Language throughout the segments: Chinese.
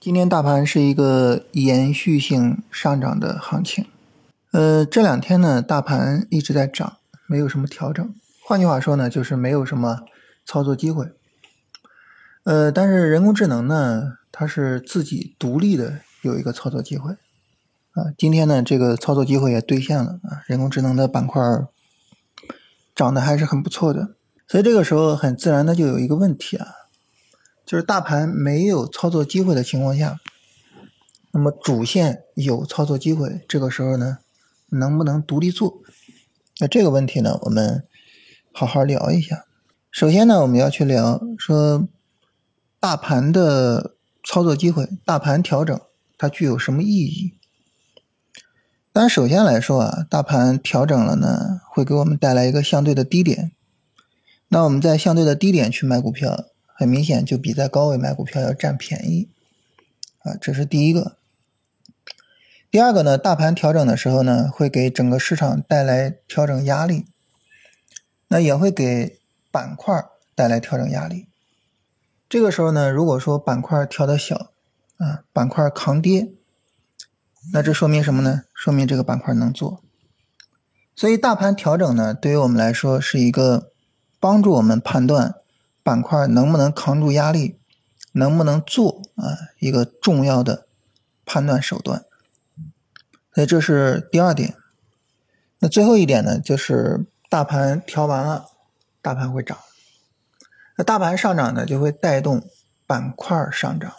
今天大盘是一个延续性上涨的行情，呃，这两天呢，大盘一直在涨，没有什么调整。换句话说呢，就是没有什么操作机会。呃，但是人工智能呢，它是自己独立的有一个操作机会啊。今天呢，这个操作机会也兑现了啊，人工智能的板块涨得还是很不错的。所以这个时候很自然的就有一个问题啊。就是大盘没有操作机会的情况下，那么主线有操作机会，这个时候呢，能不能独立做？那这个问题呢，我们好好聊一下。首先呢，我们要去聊说大盘的操作机会，大盘调整它具有什么意义？当然，首先来说啊，大盘调整了呢，会给我们带来一个相对的低点。那我们在相对的低点去买股票。很明显，就比在高位买股票要占便宜，啊，这是第一个。第二个呢，大盘调整的时候呢，会给整个市场带来调整压力，那也会给板块带来调整压力。这个时候呢，如果说板块调的小，啊，板块抗跌，那这说明什么呢？说明这个板块能做。所以大盘调整呢，对于我们来说是一个帮助我们判断。板块能不能扛住压力，能不能做啊？一个重要的判断手段。所以这是第二点。那最后一点呢，就是大盘调完了，大盘会涨。那大盘上涨呢，就会带动板块上涨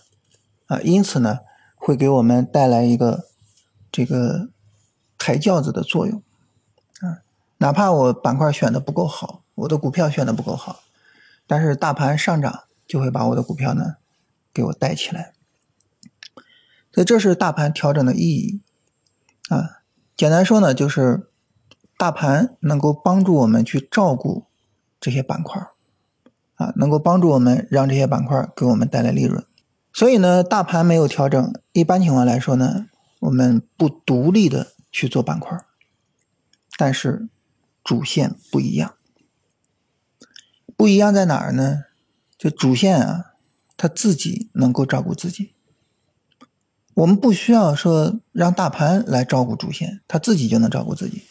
啊，因此呢，会给我们带来一个这个抬轿子的作用啊。哪怕我板块选的不够好，我的股票选的不够好。但是大盘上涨就会把我的股票呢给我带起来，所以这是大盘调整的意义啊。简单说呢，就是大盘能够帮助我们去照顾这些板块啊，能够帮助我们让这些板块给我们带来利润。所以呢，大盘没有调整，一般情况来说呢，我们不独立的去做板块，但是主线不一样。不一样在哪儿呢？就主线啊，他自己能够照顾自己。我们不需要说让大盘来照顾主线，他自己就能照顾自己。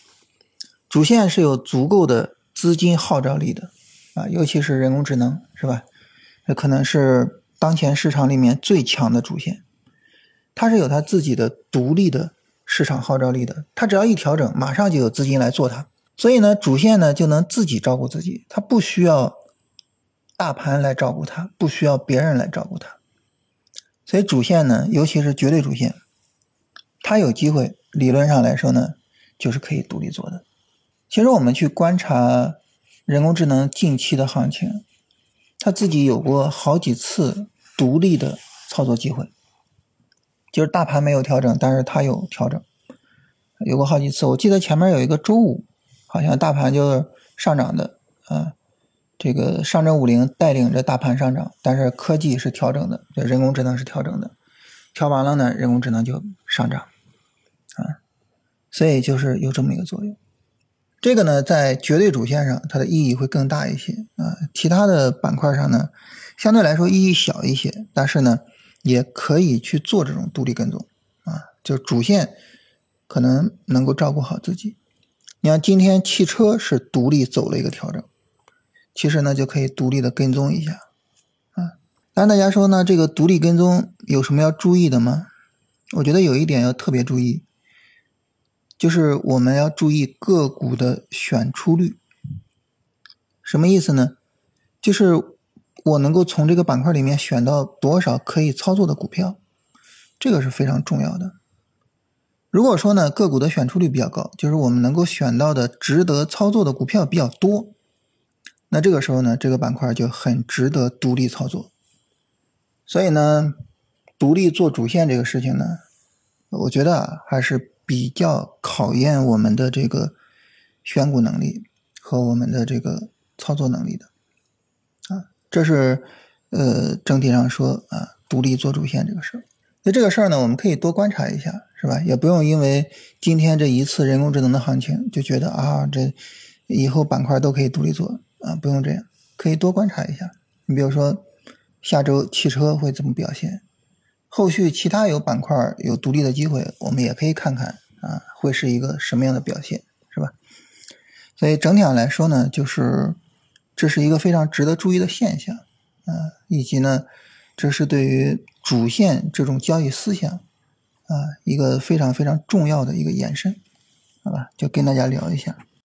主线是有足够的资金号召力的啊，尤其是人工智能，是吧？这可能是当前市场里面最强的主线，它是有它自己的独立的市场号召力的。它只要一调整，马上就有资金来做它。所以呢，主线呢就能自己照顾自己，它不需要。大盘来照顾它，不需要别人来照顾它，所以主线呢，尤其是绝对主线，它有机会，理论上来说呢，就是可以独立做的。其实我们去观察人工智能近期的行情，它自己有过好几次独立的操作机会，就是大盘没有调整，但是它有调整，有过好几次。我记得前面有一个周五，好像大盘就上涨的，啊。这个上证五零带领着大盘上涨，但是科技是调整的，人工智能是调整的，调完了呢，人工智能就上涨，啊，所以就是有这么一个作用。这个呢，在绝对主线上，它的意义会更大一些啊，其他的板块上呢，相对来说意义小一些，但是呢，也可以去做这种独立跟踪啊，就主线可能能够照顾好自己。你看今天汽车是独立走了一个调整。其实呢，就可以独立的跟踪一下，啊，当然大家说呢，这个独立跟踪有什么要注意的吗？我觉得有一点要特别注意，就是我们要注意个股的选出率。什么意思呢？就是我能够从这个板块里面选到多少可以操作的股票，这个是非常重要的。如果说呢，个股的选出率比较高，就是我们能够选到的值得操作的股票比较多。那这个时候呢，这个板块就很值得独立操作。所以呢，独立做主线这个事情呢，我觉得啊，还是比较考验我们的这个选股能力和我们的这个操作能力的。啊，这是呃整体上说啊，独立做主线这个事。那这个事儿呢，我们可以多观察一下，是吧？也不用因为今天这一次人工智能的行情就觉得啊，这以后板块都可以独立做。啊，不用这样，可以多观察一下。你比如说，下周汽车会怎么表现？后续其他有板块有独立的机会，我们也可以看看啊，会是一个什么样的表现，是吧？所以整体上来说呢，就是这是一个非常值得注意的现象啊，以及呢，这是对于主线这种交易思想啊一个非常非常重要的一个延伸，好吧？就跟大家聊一下。